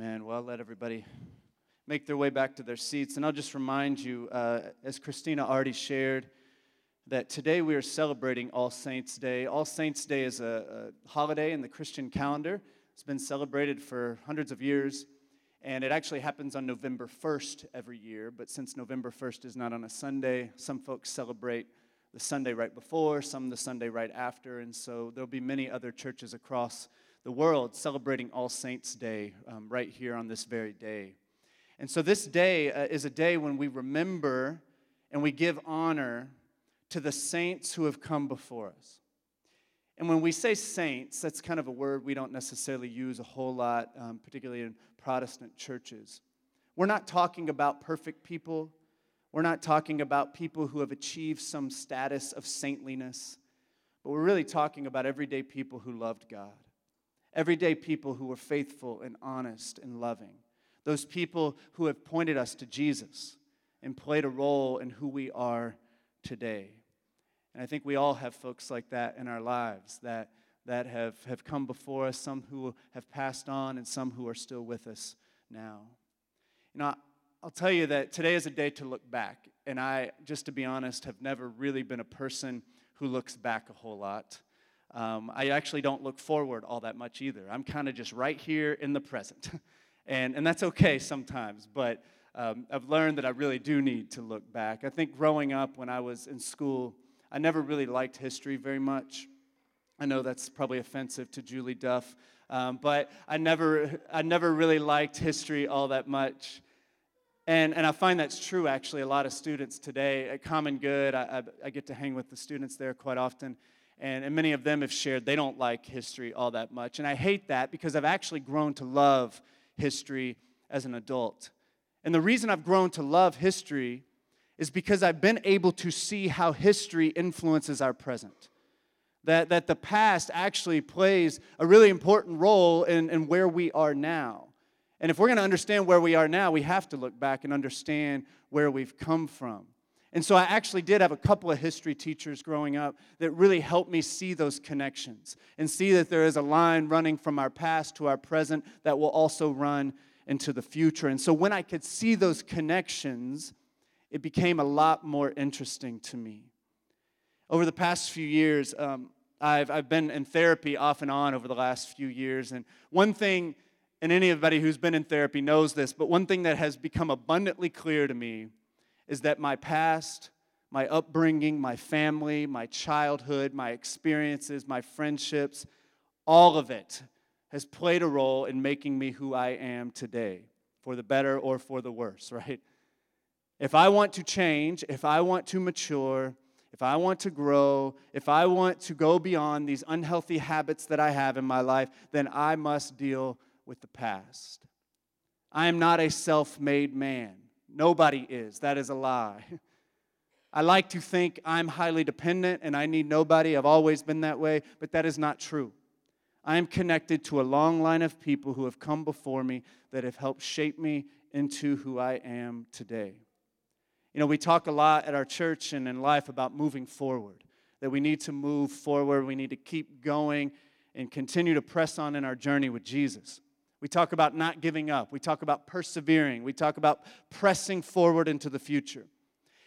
Amen. Well, let everybody make their way back to their seats. And I'll just remind you, uh, as Christina already shared, that today we are celebrating All Saints' Day. All Saints' Day is a, a holiday in the Christian calendar. It's been celebrated for hundreds of years, and it actually happens on November 1st every year. But since November 1st is not on a Sunday, some folks celebrate the Sunday right before, some the Sunday right after, and so there'll be many other churches across the world celebrating All Saints' Day um, right here on this very day. And so this day uh, is a day when we remember and we give honor to the saints who have come before us. And when we say saints, that's kind of a word we don't necessarily use a whole lot, um, particularly in Protestant churches. We're not talking about perfect people. We're not talking about people who have achieved some status of saintliness. But we're really talking about everyday people who loved God, everyday people who were faithful and honest and loving, those people who have pointed us to Jesus and played a role in who we are today. And I think we all have folks like that in our lives that, that have, have come before us, some who have passed on, and some who are still with us now. You know, I'll tell you that today is a day to look back. And I, just to be honest, have never really been a person who looks back a whole lot. Um, I actually don't look forward all that much either. I'm kind of just right here in the present. and, and that's okay sometimes, but um, I've learned that I really do need to look back. I think growing up when I was in school, I never really liked history very much. I know that's probably offensive to Julie Duff, um, but I never, I never really liked history all that much. And, and I find that's true, actually. A lot of students today at Common Good, I, I, I get to hang with the students there quite often, and, and many of them have shared they don't like history all that much. And I hate that because I've actually grown to love history as an adult. And the reason I've grown to love history is because I've been able to see how history influences our present. That, that the past actually plays a really important role in, in where we are now. And if we're going to understand where we are now, we have to look back and understand where we've come from. And so I actually did have a couple of history teachers growing up that really helped me see those connections and see that there is a line running from our past to our present that will also run into the future. And so when I could see those connections, it became a lot more interesting to me. Over the past few years, um, I've, I've been in therapy off and on over the last few years. And one thing, and anybody who's been in therapy knows this, but one thing that has become abundantly clear to me is that my past, my upbringing, my family, my childhood, my experiences, my friendships, all of it has played a role in making me who I am today, for the better or for the worse, right? If I want to change, if I want to mature, if I want to grow, if I want to go beyond these unhealthy habits that I have in my life, then I must deal with the past. I am not a self made man. Nobody is. That is a lie. I like to think I'm highly dependent and I need nobody. I've always been that way, but that is not true. I am connected to a long line of people who have come before me that have helped shape me into who I am today. You know, we talk a lot at our church and in life about moving forward, that we need to move forward, we need to keep going and continue to press on in our journey with Jesus. We talk about not giving up. We talk about persevering. We talk about pressing forward into the future.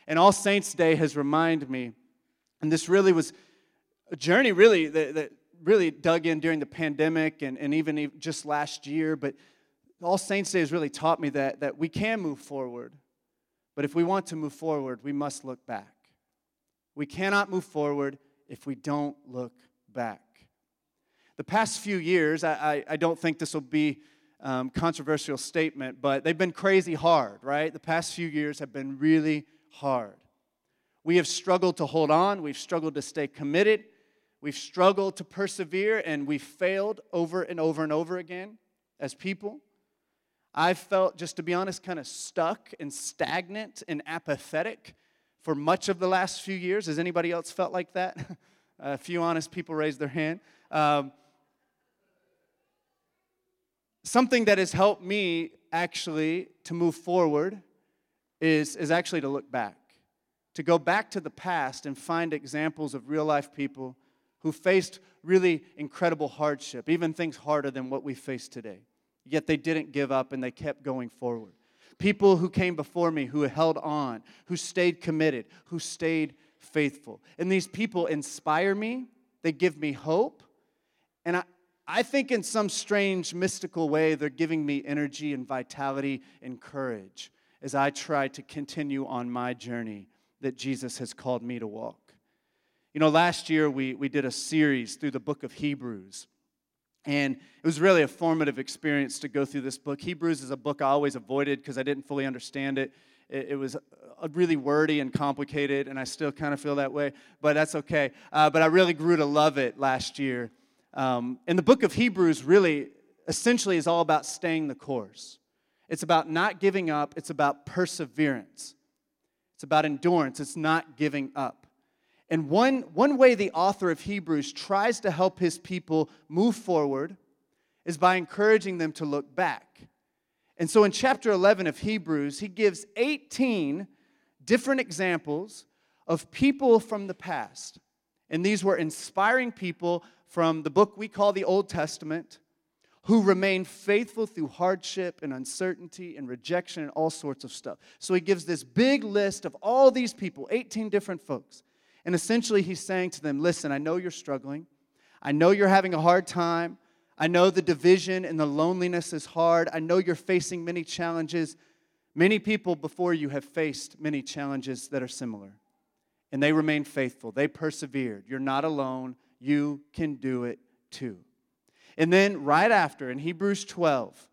And All Saints Day has reminded me, and this really was a journey really that, that really dug in during the pandemic and, and even just last year, but All Saints Day has really taught me that, that we can move forward but if we want to move forward, we must look back. We cannot move forward if we don't look back. The past few years, I, I, I don't think this will be um, controversial statement, but they've been crazy hard, right? The past few years have been really hard. We have struggled to hold on, we've struggled to stay committed, we've struggled to persevere, and we've failed over and over and over again as people. I felt, just to be honest, kind of stuck and stagnant and apathetic for much of the last few years. Has anybody else felt like that? A few honest people raised their hand. Um, something that has helped me actually to move forward is, is actually to look back, to go back to the past and find examples of real life people who faced really incredible hardship, even things harder than what we face today yet they didn't give up and they kept going forward. People who came before me who held on, who stayed committed, who stayed faithful. And these people inspire me, they give me hope, and I, I think in some strange mystical way, they're giving me energy and vitality and courage as I try to continue on my journey that Jesus has called me to walk. You know, last year we, we did a series through the book of Hebrews. And it was really a formative experience to go through this book. Hebrews is a book I always avoided because I didn't fully understand it. it. It, was really wordy and complicated, and I still kind of feel that way, but that's okay. Uh, but I really grew to love it last year. Um, and the book of Hebrews really essentially is all about staying the course. It's about not giving up, it's about perseverance, it's about endurance, it's not giving up. And one, one way the author of Hebrews tries to help his people move forward is by encouraging them to look back. And so in chapter 11 of Hebrews, he gives 18 different examples of people from the past. And these were inspiring people from the book we call the Old Testament who remained faithful through hardship and uncertainty and rejection and all sorts of stuff. So he gives this big list of all these people, 18 different folks. And essentially, he's saying to them, Listen, I know you're struggling. I know you're having a hard time. I know the division and the loneliness is hard. I know you're facing many challenges. Many people before you have faced many challenges that are similar. And they remain faithful. They persevered. You're not alone. You can do it too. And then, right after, in Hebrews 12,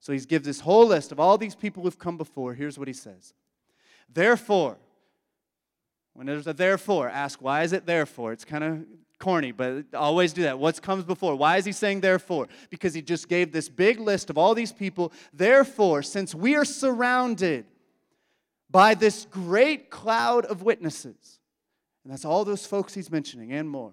so he gives this whole list of all these people who've come before. Here's what he says Therefore, when there's a therefore, ask, why is it therefore? It's kind of corny, but always do that. What comes before? Why is he saying therefore? Because he just gave this big list of all these people. Therefore, since we are surrounded by this great cloud of witnesses, and that's all those folks he's mentioning and more,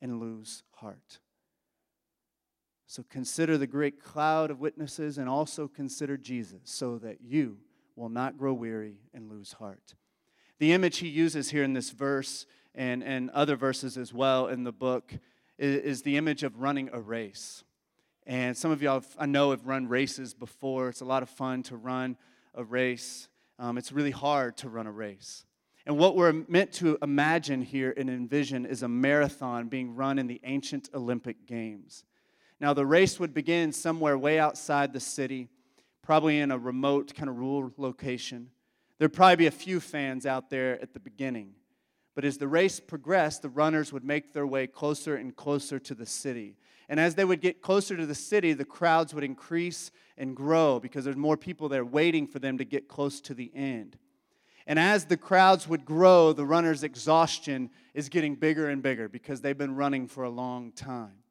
and lose heart. So consider the great cloud of witnesses and also consider Jesus, so that you will not grow weary and lose heart. The image he uses here in this verse and, and other verses as well in the book is, is the image of running a race. And some of y'all, I know, have run races before. It's a lot of fun to run a race. Um, it's really hard to run a race. And what we're meant to imagine here and envision is a marathon being run in the ancient Olympic Games. Now, the race would begin somewhere way outside the city, probably in a remote, kind of rural location. There'd probably be a few fans out there at the beginning. But as the race progressed, the runners would make their way closer and closer to the city. And as they would get closer to the city, the crowds would increase and grow because there's more people there waiting for them to get close to the end. And as the crowds would grow, the runner's exhaustion is getting bigger and bigger because they've been running for a long time.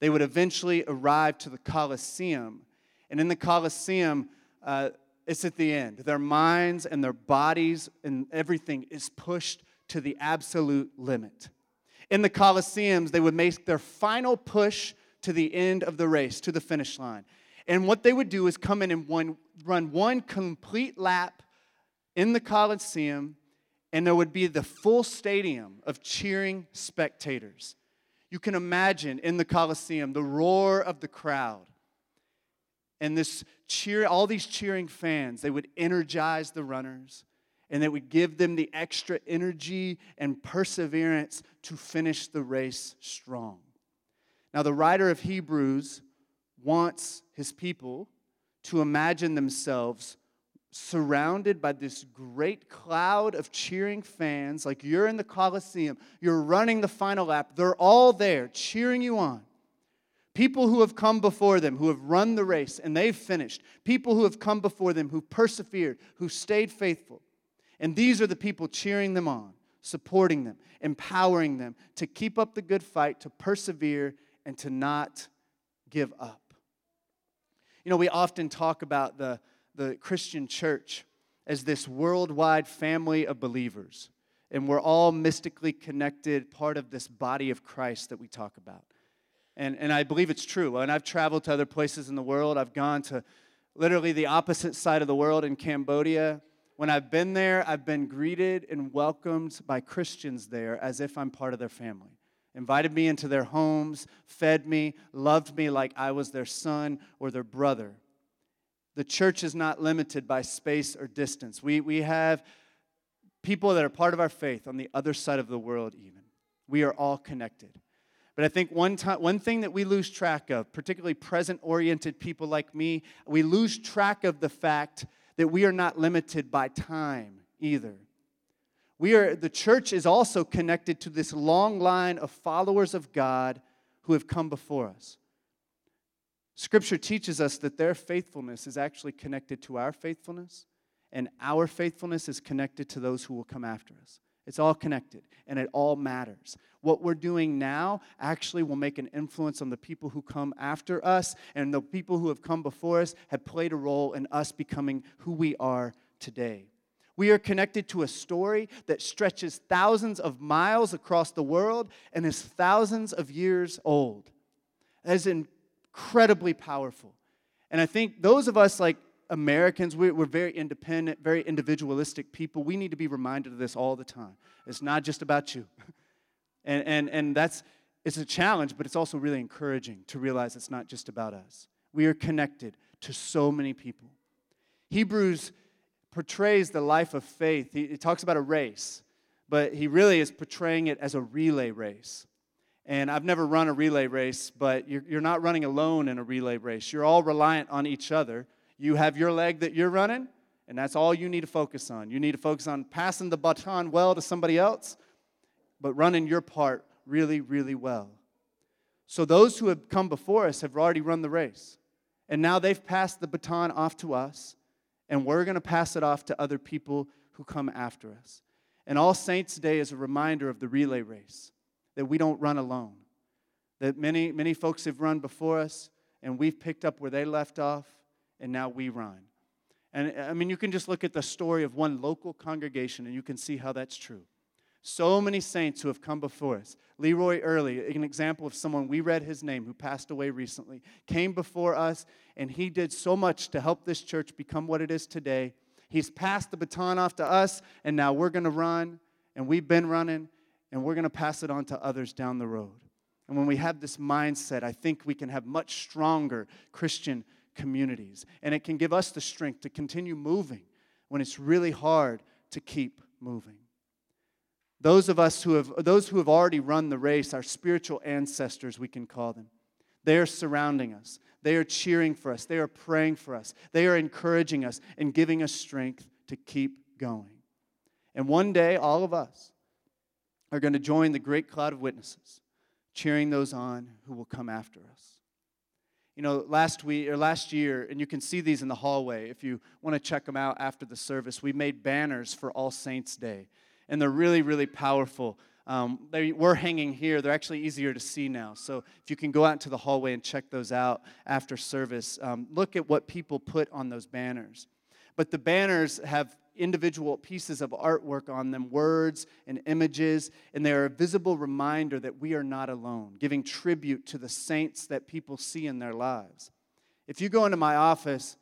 They would eventually arrive to the Colosseum. And in the Colosseum, uh, it's at the end. Their minds and their bodies and everything is pushed to the absolute limit. In the Colosseums, they would make their final push to the end of the race, to the finish line. And what they would do is come in and one, run one complete lap in the Colosseum, and there would be the full stadium of cheering spectators. You can imagine in the Colosseum the roar of the crowd and this cheer, all these cheering fans, they would energize the runners and they would give them the extra energy and perseverance to finish the race strong. Now, the writer of Hebrews wants his people to imagine themselves surrounded by this great cloud of cheering fans, like you're in the Coliseum, you're running the final lap, they're all there cheering you on. People who have come before them, who have run the race and they've finished. People who have come before them, who persevered, who stayed faithful. And these are the people cheering them on, supporting them, empowering them to keep up the good fight, to persevere, and to not give up. You know, we often talk about the, the Christian church as this worldwide family of believers, and we're all mystically connected, part of this body of Christ that we talk about. And, and I believe it's true. And I've traveled to other places in the world. I've gone to literally the opposite side of the world in Cambodia. When I've been there, I've been greeted and welcomed by Christians there as if I'm part of their family. Invited me into their homes, fed me, loved me like I was their son or their brother. The church is not limited by space or distance. We, we have people that are part of our faith on the other side of the world, even. We are all connected. But I think one, time, one thing that we lose track of, particularly present oriented people like me, we lose track of the fact that we are not limited by time either. We are, the church is also connected to this long line of followers of God who have come before us. Scripture teaches us that their faithfulness is actually connected to our faithfulness, and our faithfulness is connected to those who will come after us. It's all connected and it all matters. What we're doing now actually will make an influence on the people who come after us, and the people who have come before us have played a role in us becoming who we are today. We are connected to a story that stretches thousands of miles across the world and is thousands of years old. That is incredibly powerful. And I think those of us like Americans, we're, very independent, very individualistic people. We need to be reminded of this all the time. It's not just about you. And, and, and that's, it's a challenge, but it's also really encouraging to realize it's not just about us. We are connected to so many people. Hebrews portrays the life of faith. He, he talks about a race, but he really is portraying it as a relay race. And I've never run a relay race, but you're, you're not running alone in a relay race. You're all reliant on each other you have your leg that you're running, and that's all you need to focus on. You need to focus on passing the baton well to somebody else, but running your part really, really well. So those who have come before us have already run the race. And now they've passed the baton off to us, and we're going to pass it off to other people who come after us. And All Saints' Day is a reminder of the relay race that we don't run alone. That many, many folks have run before us, and we've picked up where they left off, and now we run. And I mean, you can just look at the story of one local congregation and you can see how that's true. So many saints who have come before us. Leroy Early, an example of someone we read his name who passed away recently, came before us and he did so much to help this church become what it is today. He's passed the baton off to us and now we're going to run and we've been running and we're going to pass it on to others down the road. And when we have this mindset, I think we can have much stronger Christian communities. And it can give us the strength to continue moving when it's really hard to keep moving. Those of us who have, those who have already run the race, our spiritual ancestors, we can call them, they are surrounding us. They are cheering for us. They are praying for us. They are encouraging us and giving us strength to keep going. And one day, all of us are going to join the great cloud of witnesses, cheering those on who will come after us you know, last week or last year, and you can see these in the hallway if you want to check them out after the service. We made banners for All Saints Day, and they're really, really powerful. Um, they were hanging here. They're actually easier to see now. So if you can go out into the hallway and check those out after service, um, look at what people put on those banners. But the banners have individual pieces of artwork on them, words and images, and they are a visible reminder that we are not alone, giving tribute to the saints that people see in their lives. If you go into my office,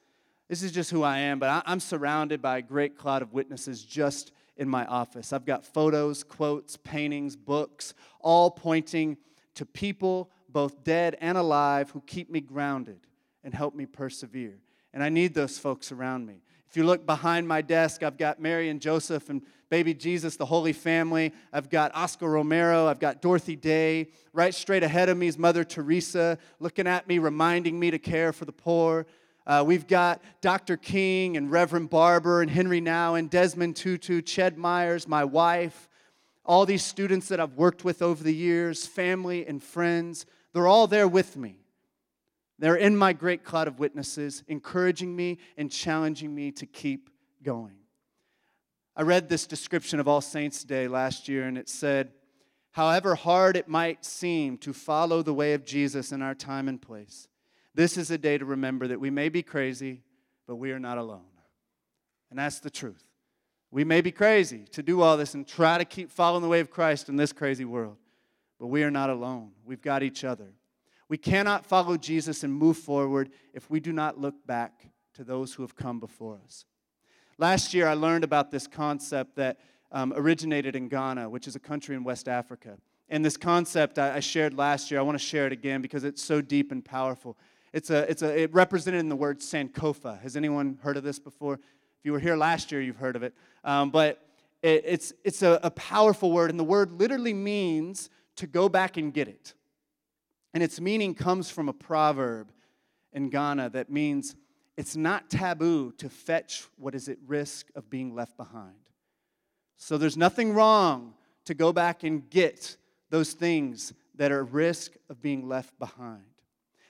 this is just who I am, but I'm surrounded by a great cloud of witnesses just in my office. I've got photos, quotes, paintings, books, all pointing to people, both dead and alive, who keep me grounded and help me persevere. And I need those folks around me. If you look behind my desk, I've got Mary and Joseph and baby Jesus, the Holy Family. I've got Oscar Romero. I've got Dorothy Day. Right straight ahead of me is Mother Teresa, looking at me, reminding me to care for the poor. Uh, we've got Dr. King and Reverend Barber and Henri Nouwen and Desmond Tutu, Ched Myers, my wife, all these students that I've worked with over the years, family and friends. They're all there with me. They're in my great cloud of witnesses, encouraging me and challenging me to keep going. I read this description of All Saints' Day last year, and it said, However hard it might seem to follow the way of Jesus in our time and place, This is a day to remember that we may be crazy, but we are not alone. And that's the truth. We may be crazy to do all this and try to keep following the way of Christ in this crazy world, but we are not alone. We've got each other. We cannot follow Jesus and move forward if we do not look back to those who have come before us. Last year, I learned about this concept that um, originated in Ghana, which is a country in West Africa. And this concept I, I shared last year, I want to share it again because it's so deep and powerful. It's a, it's a, it represented in the word Sankofa. Has anyone heard of this before? If you were here last year, you've heard of it. Um, but it, it's, it's a, a powerful word, and the word literally means to go back and get it. And its meaning comes from a proverb in Ghana that means it's not taboo to fetch what is at risk of being left behind. So there's nothing wrong to go back and get those things that are at risk of being left behind.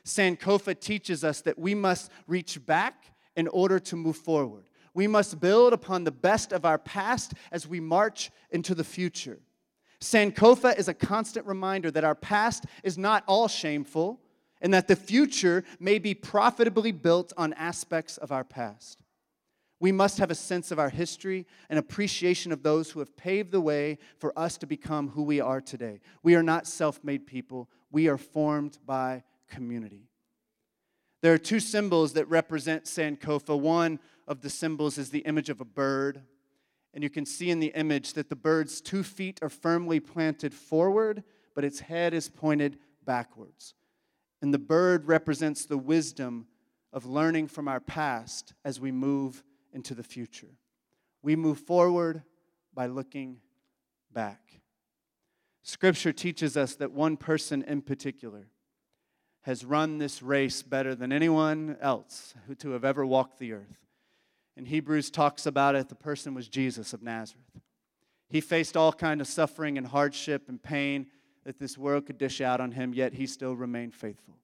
Sankofa teaches us that we must reach back in order to move forward. We must build upon the best of our past as we march into the future. Sankofa is a constant reminder that our past is not all shameful and that the future may be profitably built on aspects of our past. We must have a sense of our history and appreciation of those who have paved the way for us to become who we are today. We are not self made people, we are formed by community. There are two symbols that represent Sankofa. One of the symbols is the image of a bird. And you can see in the image that the bird's two feet are firmly planted forward, but its head is pointed backwards. And the bird represents the wisdom of learning from our past as we move into the future. We move forward by looking back. Scripture teaches us that one person in particular has run this race better than anyone else to have ever walked the earth. In Hebrews talks about it, the person was Jesus of Nazareth. He faced all kind of suffering and hardship and pain that this world could dish out on him, yet he still remained faithful.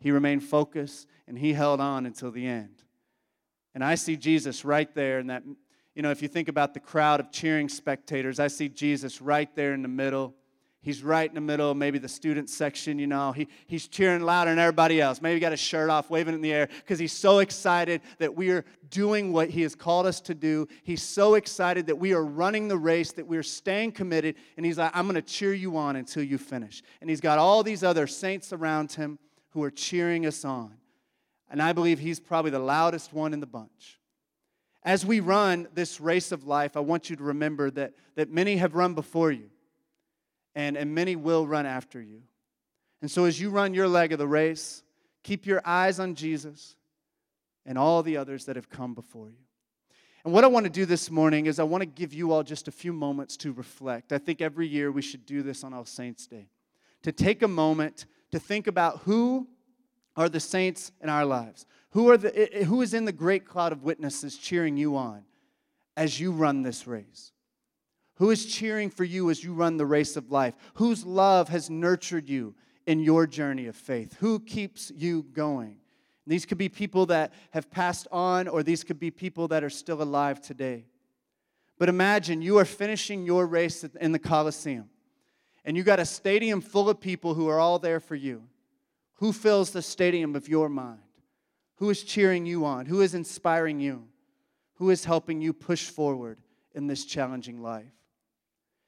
He remained focused and he held on until the end. And I see Jesus right there in that, you know, if you think about the crowd of cheering spectators, I see Jesus right there in the middle. He's right in the middle, maybe the student section, you know. He, he's cheering louder than everybody else. Maybe got his shirt off, waving in the air, because he's so excited that we are doing what he has called us to do. He's so excited that we are running the race, that we're staying committed. And he's like, I'm going to cheer you on until you finish. And he's got all these other saints around him who are cheering us on. And I believe he's probably the loudest one in the bunch. As we run this race of life, I want you to remember that, that many have run before you, and, and many will run after you. And so, as you run your leg of the race, keep your eyes on Jesus and all the others that have come before you. And what I want to do this morning is I want to give you all just a few moments to reflect. I think every year we should do this on All Saints' Day. To take a moment to think about who are the saints in our lives? Who, are the, who is in the great cloud of witnesses cheering you on as you run this race? Who is cheering for you as you run the race of life? Whose love has nurtured you in your journey of faith? Who keeps you going? These could be people that have passed on, or these could be people that are still alive today. But imagine you are finishing your race in the Coliseum, and you got a stadium full of people who are all there for you. Who fills the stadium of your mind? Who is cheering you on? Who is inspiring you? Who is helping you push forward in this challenging life?